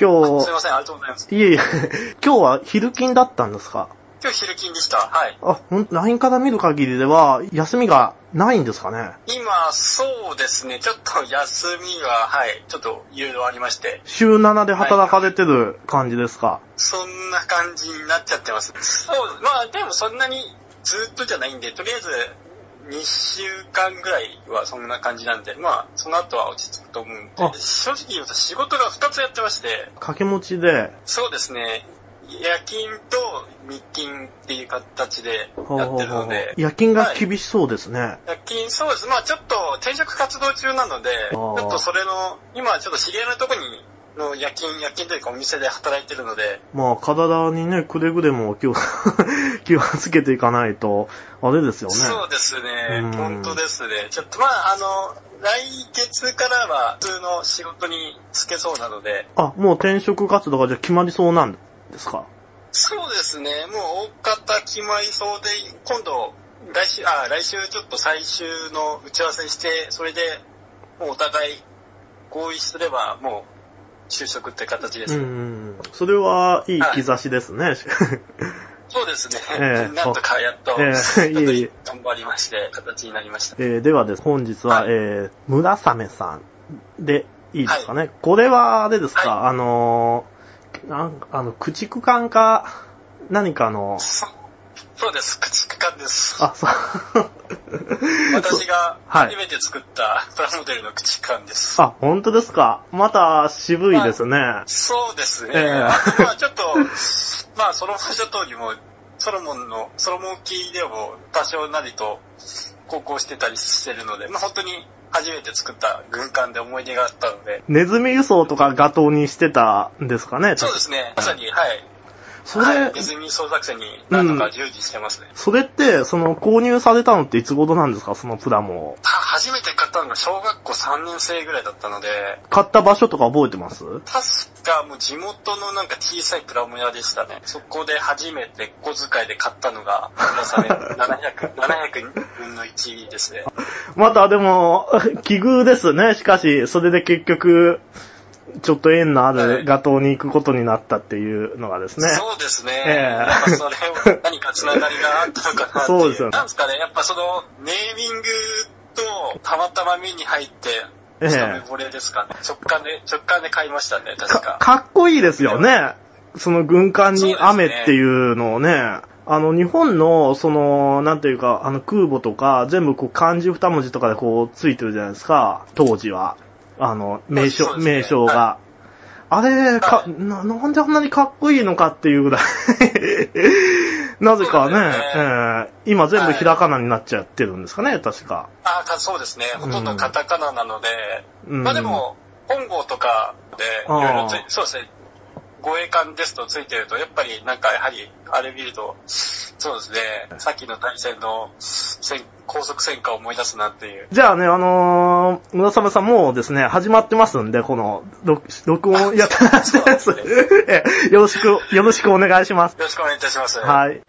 今日、すいません、ありがとうございます。いえいえ、今日は昼勤だったんですか？今日昼勤でした。はい。あ、ほん、LINE から見る限りでは、休みがないんですかね？今、そうですね、ちょっと休みは、はい、ちょっといろいろありまして、週7で働かれてる感じですか、そんな感じになっちゃってます。そう、まあでもそんなにずっとじゃないんで、とりあえず2週間ぐらいはそんな感じなんで、まあその後は落ち着くと思うんあ。で、正直言うと仕事が2つやってまして、掛け持ちで、そうですね、夜勤と日勤っていう形でやってるので、夜勤が厳しそうですね。夜勤、そうです。まあちょっと転職活動中なので、ちー。ょっとそれの、今ちょっと知り合いのとこに、の夜勤、夜勤というかお店で働いてるので、まあ、体にね、くれぐれも気を、気をつけていかないと、あれですよね。そうですうねん。本当ですね。ちょっとまあ、あの、来月からは普通の仕事に就けそうなので、あ、もう転職活動がじゃあ決まりそうなんですか？そうですね。もう大方決まりそうで、今度、来週、あ、来週ちょっと最終の打ち合わせして、それでもうお互い合意すれば、もう就職って形です。うん。それはいい兆しですね。そうですね。ええなんとかやっと、ええいえいえ頑張りまして、形になりました。えーではです、本日は、はいえー、村雨さんでいいですかね？これは、あれですか、あのー、なんか、あの、駆逐艦か、何かの、そそうです。駆逐艦です。あ、そう。私がはい初めて作ったプラモデルの駆逐艦です。あ、本当ですか？また渋いですね。そうですね。ええあとまあちょっと、まあその場所通りも、ソロモンの、ソロモンキーでも多少なりと航行してたりしてるので、まあ本当に初めて作った軍艦で思い出があったので、ネズミ輸送とかガトーにしてたんですかね？そうですね。まさに、はい。それ、はい、ネズミ捜索戦に何度か従事してますね。それって、その、購入されたのっていつ頃なんですか？そのプラモを。は初めて買ったのが小学校3年生ぐらいだったので、買った場所とか覚えてます？確かもう地元のなんか小さいプラモ屋でしたね。そこで初めて小遣いで買ったのが、皆さんね、700、700分の1ですね。またでも、奇遇ですね。しかし、それで結局、ちょっと縁のあはいるガトーに行くことになったっていうのがですね。そうですね。ええやっぱそれを何かつながりがあったのかな。そうですよねなんですかね、やっぱそのネーミングとたまたま目に入って、ええ一目惚れですかね。直感で、直感で買いましたね、確かか。かっこいいですよね。その軍艦に雨っていうのをね。あの、日本の、その、なんていうか、あの、空母とか、全部こう、漢字二文字とかでこう、ついてるじゃないですか。当時は。あの、名称、ね。名称が。はあれ、かは、な、なんであんなにかっこいいのかっていうぐらい。なぜかね、ね。えー今全部ひらかなになっちゃってるんですかね、確か。あかそうですね。ほとんどカタカナなので、うん。まあでも、本郷とかで、いろいろついそうですね。護衛艦ですとついてると、やっぱりなんかやはり、あれ見ると、そうですね、さっきの対戦の戦高速戦火を思い出すなっていう。じゃあね、あのー、村雨さんもうですね、始まってますんで、この、録録音やってらっしゃるやつそうですえ よろしく、よろしくお願いします。よろしくお願いいたします。はい。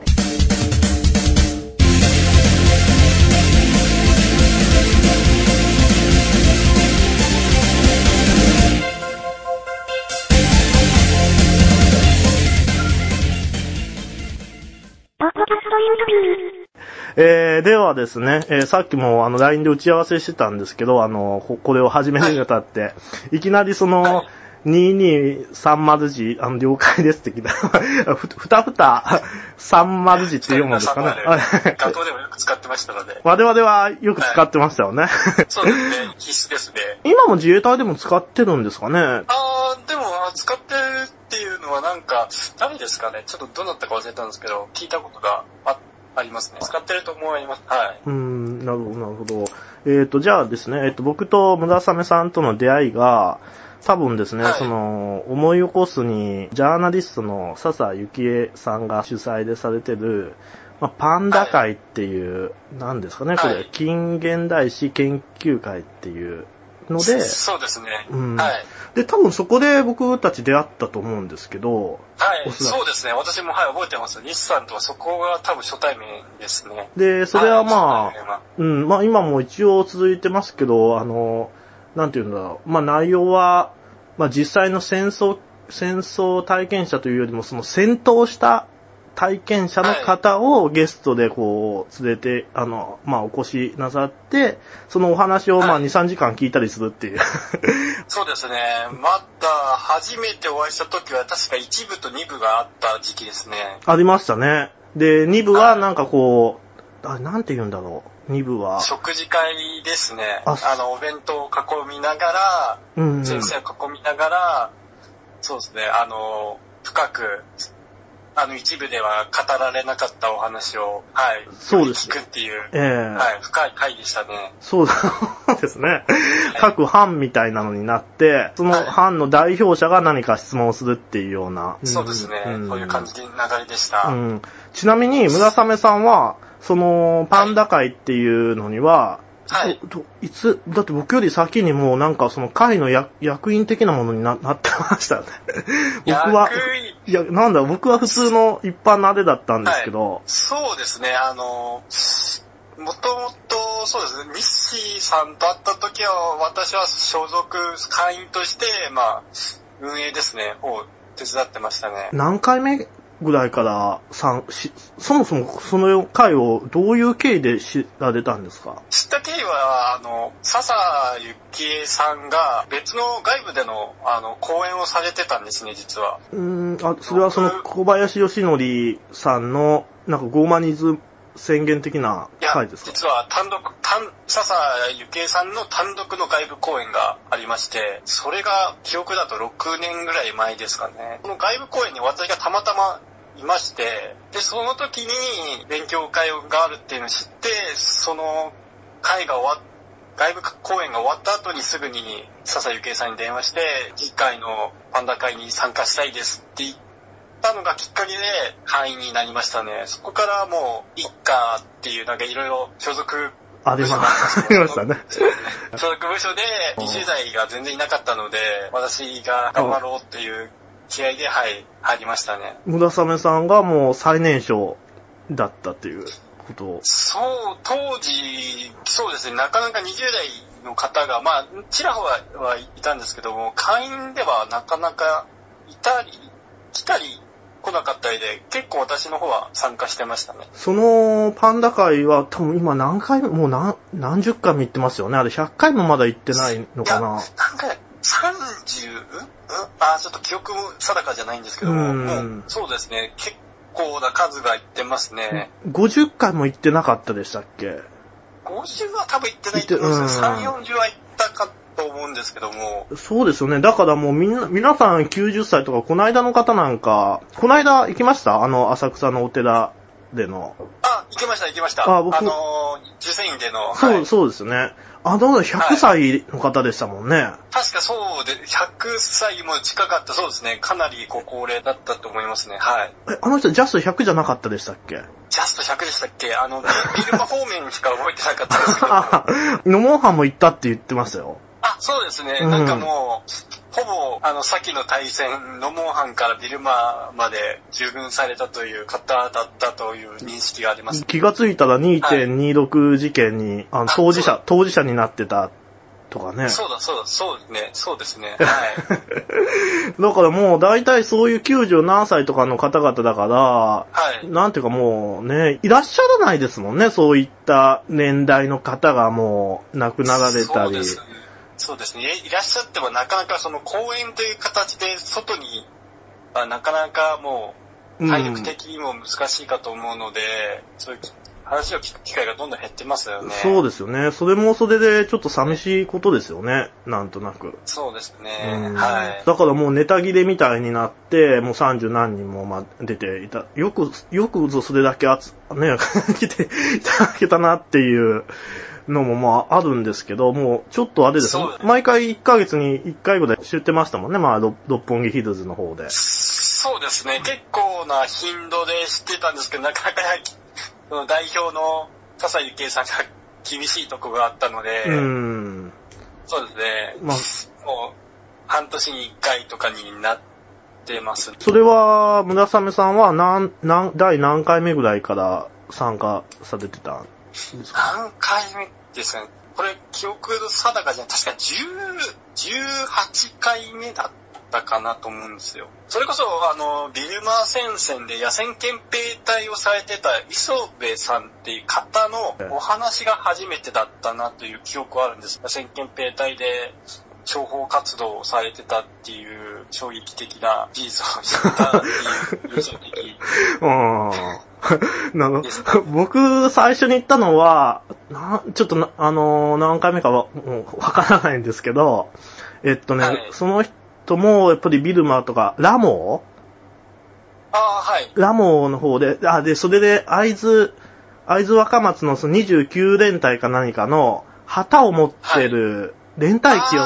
ポッドキャストインタビュー。えー、ではですね、えーさっきもあの LINE で打ち合わせしてたんですけど、あの、ここれを始めるにあたって、い、きなりその、はい2230字、あの、了解ですって聞いた。ふ、ふたふた30字って読むんですかね。はい学校でもよく使ってましたので。我々はよく使ってましたよね。そうですね、必須ですね。今も自衛隊でも使ってるんですかね。あー、でも、あ使ってるっていうのはなんか、誰ですかねちょっとどうなったか忘れたんですけど、聞いたことがあありますね。使ってると思います。はい。うーん、なるほど、なるほど。えっ、と、じゃあですね、えっ、と、僕と村雨さんとの出会いが、多分ですね、はいその、思い起こすに、ジャーナリストの笹幸恵さんが主催でされてる、まあ、パンダ会っていう、なんですかね、これ、はい近現代史研究会っていうので、そうですね。うんはい。で、多分そこで僕たち出会ったと思うんですけど、はい、おそうですね。私も、はい、覚えてます。西さんとはそこが多分初対面ですね。で、それはまあ、はうん、まあ今も一応続いてますけど、あの、なんていうんだろう、まあ内容は、まあ実際の戦争戦争体験者というよりも、その戦闘した体験者の方をゲストでこう、連れて、あの、まあ、お越しなさって、そのお話をまあ、はい2、3時間聞いたりするっていう。そうですね。まだ初めてお会いした時は確か1部と2部があった時期ですね。ありましたね。で、2部はなんかこう、あ、なんて言うんだろう。2部は。食事会ですね。ああの、お弁当を囲みながら、うん。先生を囲みながら、そうですね、あの、深く、あの、一部では語られなかったお話を、はい、そうです聞くっていう、ええはい、深い回でしたね。そうですね。各班みたいなのになって、その班の代表者が何か質問をするっていうような。そうですね、んそういう感じで流れでした。うん。ちなみに、村雨さんは、その、パンダ会っていうのには、はい。いつ、だって僕より先にもうなんかその会の役役員的なものにななってましたよね。僕は、役員。いや、なんだ僕は普通の一般のあれだったんですけど、そうですね、あの、もともと、そうですね、ミッシーさんと会った時は、私は所属会員として、まあ、運営ですね、を手伝ってましたね。何回目ぐらいから参し、そもそもその会をどういう経緯で知られたんですか？知った経緯は、あの、笹幸恵さんが別の外部での、あの、講演をされてたんですね、実は。うーん、あ、それはその小林義則さんの、なんかゴーマニズ宣言的ないや、会ですか？実は単独、単、笹幸恵さんの単独の外部講演がありまして、それが記憶だと6年ぐらい前ですかね。この外部講演に私がたまたまいまして、で、その時に勉強会があるっていうのを知って、その会が終わっ外部講演が終わった後にすぐに笹幸恵さんに電話して、次回のパンダ会に参加したいですって言ったのがきっかけで会員になりましたね。そこからもう、一家っていうなんかいろいろ所属ありまありましたね。所属部署で20代が全然いなかったので、私が頑張ろうっていう気合で、はい、入りましたね。村雨さんがもう最年少だったっていうことを。そう、当時、そうですね、なかなか20代の方が、まあ、ちらほらはいたんですけども、会員ではなかなかいたり、来たり来なかったりで、結構私の方は参加してましたね。そのパンダ会は多分今何回も、もう何、何十回も行ってますよね。あれ100回もまだ行ってないのかな。なんか、30? んあ、ちょっと記憶も定かじゃないんですけども、うんもう、そうですね、結構な数がいってますね。50回も行ってなかったでしたっけ？50は多分いってないと思うんですよ。行ってうん3、40はいったかと思うんですけども、そうですよね。だからもうみんな、皆さん90歳とか、この間の方なんか、この間行きました？あの、浅草のお寺での。あ、行きました行きました。あ僕あのー、受選院での、そう、はいそうですね。あの、100歳の方でしたもんね。確かそうで、100歳も近かった、そうですね、かなりご高齢だったと思いますね。はい。え、あの人ジャスト100じゃなかったでしたっけ？ジャスト100でしたっけ？あの、ビビルマ方面しか覚えてなかったんですけど。あ、ノモンハンも行ったって言ってましたよ。あ、そうですね。うんなんかもう、ほぼ、あの、先の対戦、ノモンハンからビルマまで従軍されたという方だったという認識があります。気がついたら2.26事件に、あの、当事者あ、当事者になってたとかね。そうだ、そうだ、そうですね。そうですね。はい。だからもう大体そういう90何歳とかの方々だから、はい。なんていうかもうね、いらっしゃらないですもんね、そういった年代の方がもう亡くなられたり。そうですそうですね。いらっしゃってもなかなかその公演という形で外に、あなかなかもう体力的にも難しいかと思うので、そういう話を聞く機会がどんどん減ってますよね。そうですよね。それもそれでちょっと寂しいことですよね、なんとなく。そうですねうん。はい。だからもうネタ切れみたいになって、もう30何人もまあ出ていた。よく、よくぞそれだけ集、ね、来ていただけたなっていうのもまああるんですけど、もうちょっとあれです。毎回1ヶ月に1回ぐらい知ってましたもんね、まあ六六本木ヒルズの方で。そうですね。結構な頻度で知ってたんですけど、なかなか、代表の笹幸恵さんが厳しいとこがあったので、うん。そうですね。まあ、もう、半年に1回とかになってます。それは、村雨さんは何、何、第何回目ぐらいから参加されてたんですか？何回目？ですかね。これ、記憶の定かじゃない。確か10、18回目だったかなと思うんですよ。それこそ、あの、ビルマー戦線で野戦憲兵隊をされてた磯部さんっていう方のお話が初めてだったなという記憶はあるんです。野戦憲兵隊で諜報活動をされてたっていう衝撃的な事実を知ったっていう印象的。の 僕、最初に言ったのは、なちょっとな、あのー何回目かは、もうわからないんですけど、えっとね、はいその人も、やっぱりビルマーとか、ラモ？ああ、はい。ーラモーの方で、あ、で、それで、会津、会津若松のその29連隊か何かの、旗を持ってる連隊機を